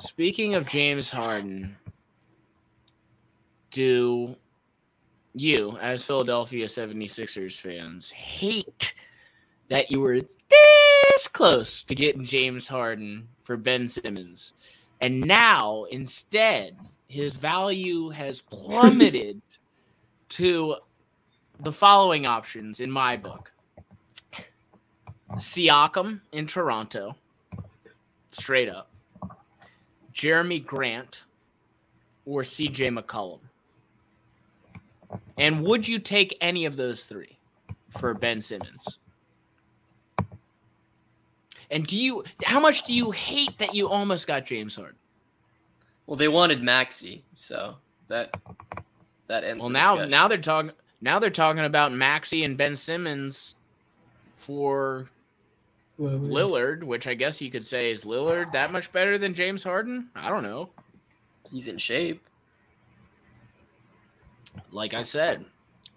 Speaking of James Harden, do you, as Philadelphia 76ers fans, hate that you were this close to getting James Harden for Ben Simmons? And now, instead, his value has plummeted to the following options in my book Siakam in Toronto, straight up, Jerami Grant, or CJ McCollum. And would you take any of those three for Ben Simmons? And do you how much do you hate that you almost got James Harden? Well, they wanted Maxey, so that that ends. Well, now discussion. now they're talking now they're talking about Maxey and Ben Simmons for Lillard, which I guess you could say is Lillard that much better than James Harden? I don't know. he's in shape. Like I said,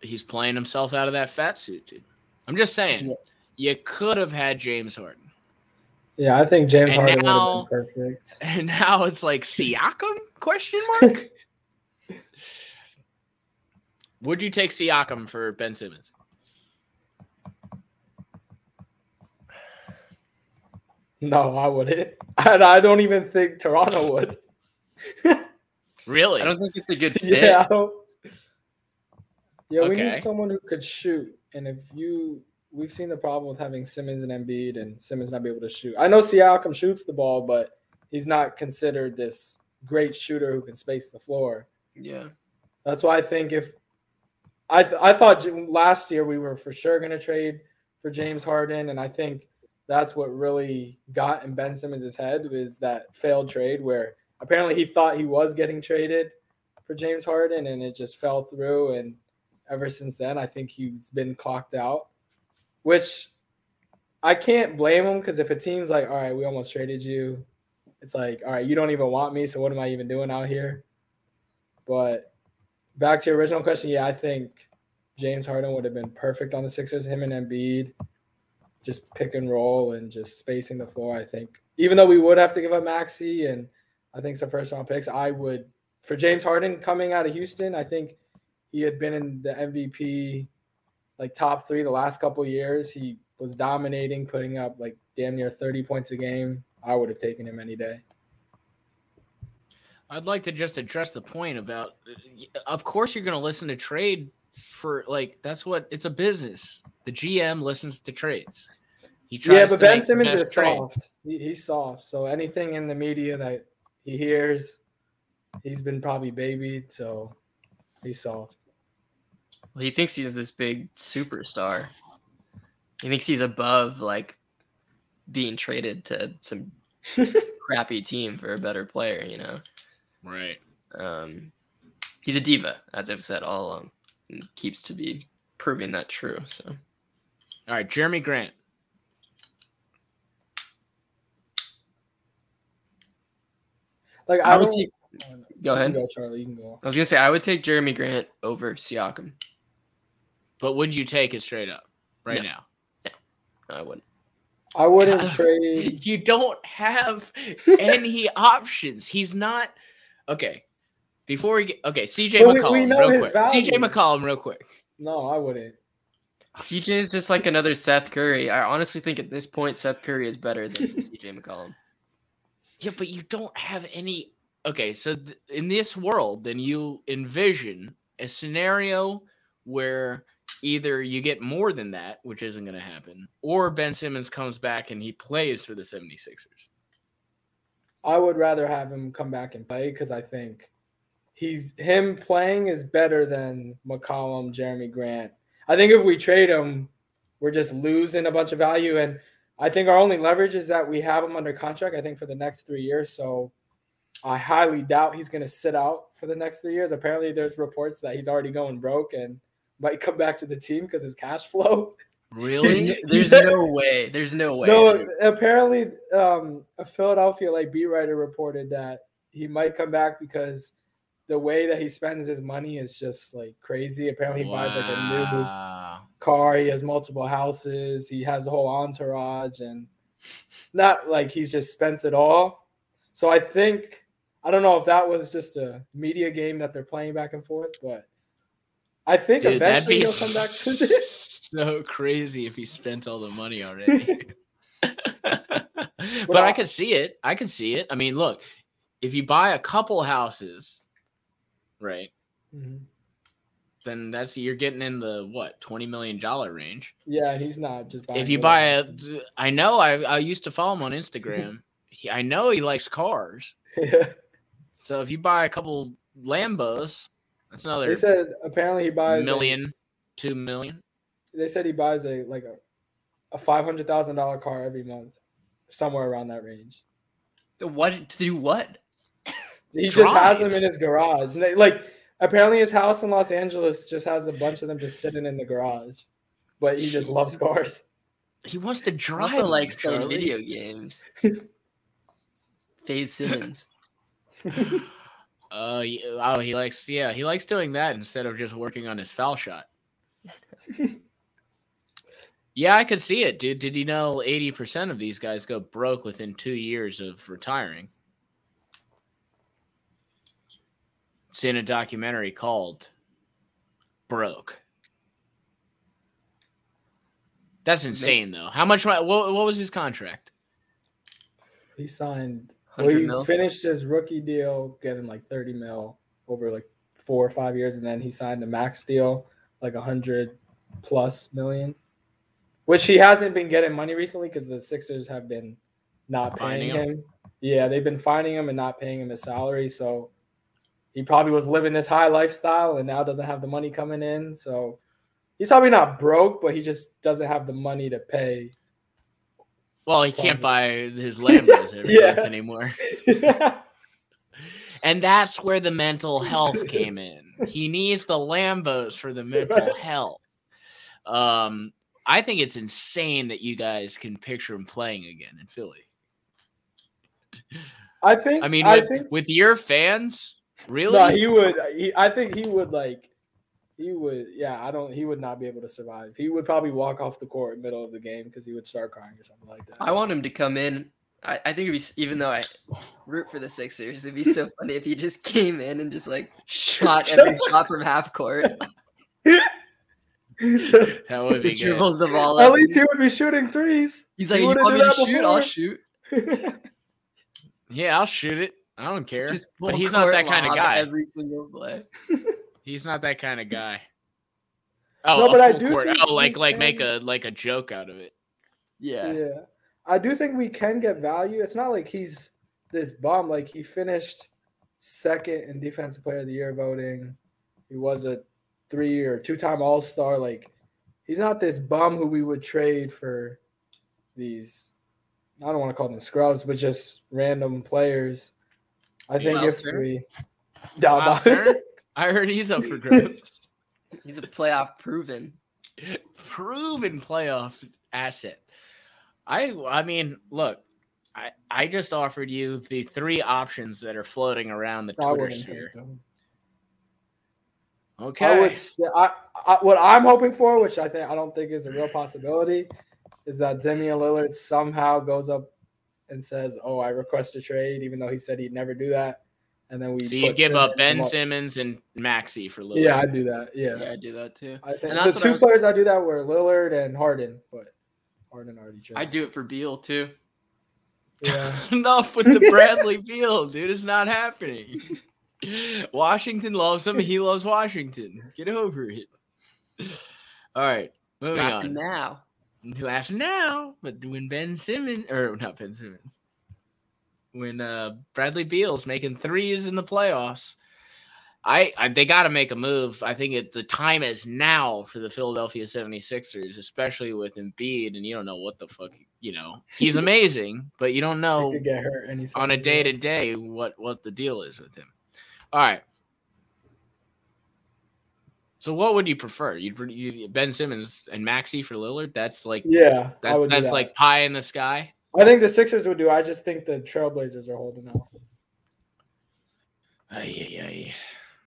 he's playing himself out of that fat suit, dude. I'm just saying, Yeah. you could have had James Harden. Yeah, I think James And Harden would have been perfect. And now it's like Siakam? Question mark. Would you take Siakam for Ben Simmons? No, I wouldn't. And I don't even think Toronto would. Really? I don't think it's a good fit. Yeah, I don't. Yeah, we need someone who could shoot. And if you, we've seen the problem with having Simmons and Embiid, and Simmons not be able to shoot. I know Siakam shoots the ball, but he's not considered this great shooter who can space the floor. Yeah. That's why I think if I th- I thought last year we were for sure going to trade for James Harden, and I think that's what really got in Ben Simmons' head was that failed trade where apparently he thought he was getting traded for James Harden, and it just fell through. And ever since then, I think he's been clocked out, which I can't blame him because if a team's like, all right, we almost traded you, it's like, all right, you don't even want me, so what am I even doing out here? But back to your original question, yeah, I think James Harden would have been perfect on the Sixers. Him and Embiid, just pick and roll and just spacing the floor. I think even though we would have to give up Maxey and I think some first round picks, I would for James Harden coming out of Houston. I think he had been in the MVP like top three the last couple years. He was dominating, putting up like damn near thirty points a game. I would have taken him any day. I'd like to just address the point about uh, of course you're going to listen to trade for like that's what it's a business. The GM listens to trades. He tries Yeah, but to Ben Simmons is trade. soft. He, he's soft. So anything in the media that he hears, he's been probably babied. So he's soft. Well, he thinks he's this big superstar. He thinks he's above like being traded to some crappy team for a better player, you know. Right. Um, he's a diva, as I've said all along, and keeps to be proving that true. So All right, Jerami Grant. Like I I would don't. take- go ahead. can go, Charlie. You can go. I was gonna say I would take Jerami Grant over Siakam. But would you take it straight up right No. now? No, I wouldn't. I wouldn't trade. You don't have any options. He's not okay. Before we get okay, CJ Well, we- McCollum, we know real his quick. value. CJ McCollum, real quick. No, I wouldn't. CJ is just like another Seth Curry. I honestly think at this point Seth Curry is better than CJ McCollum. Yeah, but you don't have any. Okay, so th- in this world, then you envision a scenario where either you get more than that, which isn't going to happen, or Ben Simmons comes back and he plays for the 76ers. I would rather have him come back and play because I think he's him playing is better than McCollum, Jerami Grant. I think if we trade him, we're just losing a bunch of value. And I think our only leverage is that we have him under contract, I think, for the next three years. So I highly doubt he's going to sit out for the next three years. Apparently, there's reports that he's already going broke and might come back to the team because his cash flow. Really? There's no way. There's no way. No, apparently, um, a Philadelphia like beat writer reported that he might come back because the way that he spends his money is just like crazy. Apparently, he buys like a new car. He has multiple houses. He has a whole entourage, and not like he's just spent it all. So I think I don't know if that was just a media game that they're playing back and forth, but I think Dude, eventually he'll come back to this. so crazy if he spent all the money already. but I could see it. I could see it. I mean, look, if you buy a couple houses, right, Mhm. then that's you're getting in the what twenty million dollar range. Yeah, he's not just buying if you buy a. I know I I used to follow him on Instagram. he, I know he likes cars. Yeah. So if you buy a couple Lambos, that's another They said apparently he buys a- million, two million. they said he buys a like a, a five hundred thousand dollar car every month, somewhere around that range. What to do? What? He just has them in his garage. Like apparently his house in Los Angeles just has a bunch of them just sitting in the garage. But he just loves cars. He wants to drive. also them, likes playing video games. Faze Simmons. Uh, y- oh, he likes yeah, he likes doing that instead of just working on his foul shot. yeah, I could see it, dude. Did you know eighty percent of these guys go broke within two years of retiring? It's in a documentary called "Broke." That's insane, though. How much? What, what was his contract? He signed well, he mil. finished his rookie deal getting like 30 mil over like four or five years, and then he signed a max deal, like a hundred plus million. Which he hasn't been getting money recently because the Sixers have been not paying him? him. Yeah, they've been finding him and not paying him his salary. So he probably was living this high lifestyle and now doesn't have the money coming in. So he's probably not broke, but he just doesn't have the money to pay. Well, he can't buy his Lambos every Yeah. month anymore. And that's where the mental health came in. He needs the Lambos for the mental health. Um, I think it's insane that you guys can picture him playing again in Philly. I think. I mean, I with, think with your fans, really? No, he would. He, I think he would like. He would. Yeah, I don't. He would not be able to survive. He would probably walk off the court in the middle of the game because he would start crying or something like that. I want him to come in. I, I think it'd be even though I root for the Sixers, it'd be so funny if he just came in and just like shot every shot from half court. that would be Just good. dribbles the ball. At up. least he would be shooting threes. He's he like, you wouldn't want me to that shoot? I'll shoot. Yeah, I'll shoot it. I don't care. Just but he's not that kind of guy. Every single play. He's not that kind of guy. Oh, No, but I do think Oh, we like like make a like a joke out of it. Yeah. yeah. I do think we can get value. It's not like he's this bum. Like he finished second in defensive player of the year voting. He was a three or two time All Star. Like he's not this bum who we would trade for these. I don't want to call them scrubs, but just random players. I think Miles if Turner? we, Miles Turner? I heard he's up for grabs. He's a playoff proven. Proven playoff asset. I I mean, look, I I just offered you the three options that are floating around the I Twitter sphere. Okay. I would. Say, I, I what I'm hoping for, which I think I don't think is a real possibility, is that Damian Lillard somehow goes up and says, "Oh, I request a trade," even though he said he'd never do that. And then we. so you put give up Ben and- Simmons and Maxey for Lillard. Yeah, I do that. Yeah, Yeah, I do that too. I think And the that's what I two was- players I do that were Lillard and Harden, but Harden already traded. I do it for Beal too. Yeah. Enough with the Bradley Beal, dude. It's not happening. Washington loves him. He loves Washington. Get over it. All right, moving Not on. now. Laugh now, but when Ben Simmons or not Ben Simmons, when uh Bradley Beal's making threes in the playoffs, I, I they got to make a move. I think it the time is now for the Philadelphia 76ers, especially with Embiid, and you don't know what the fuck you know. He's amazing, but you don't know get hurt on a day to day what what the deal is with him. All right. So what would you prefer? You'd you, Ben Simmons and Maxey for Lillard? That's like Yeah, that's that's that. like pie in the sky. I think the Sixers would do. I just think the Trailblazers are holding out. Ay, ay, ay.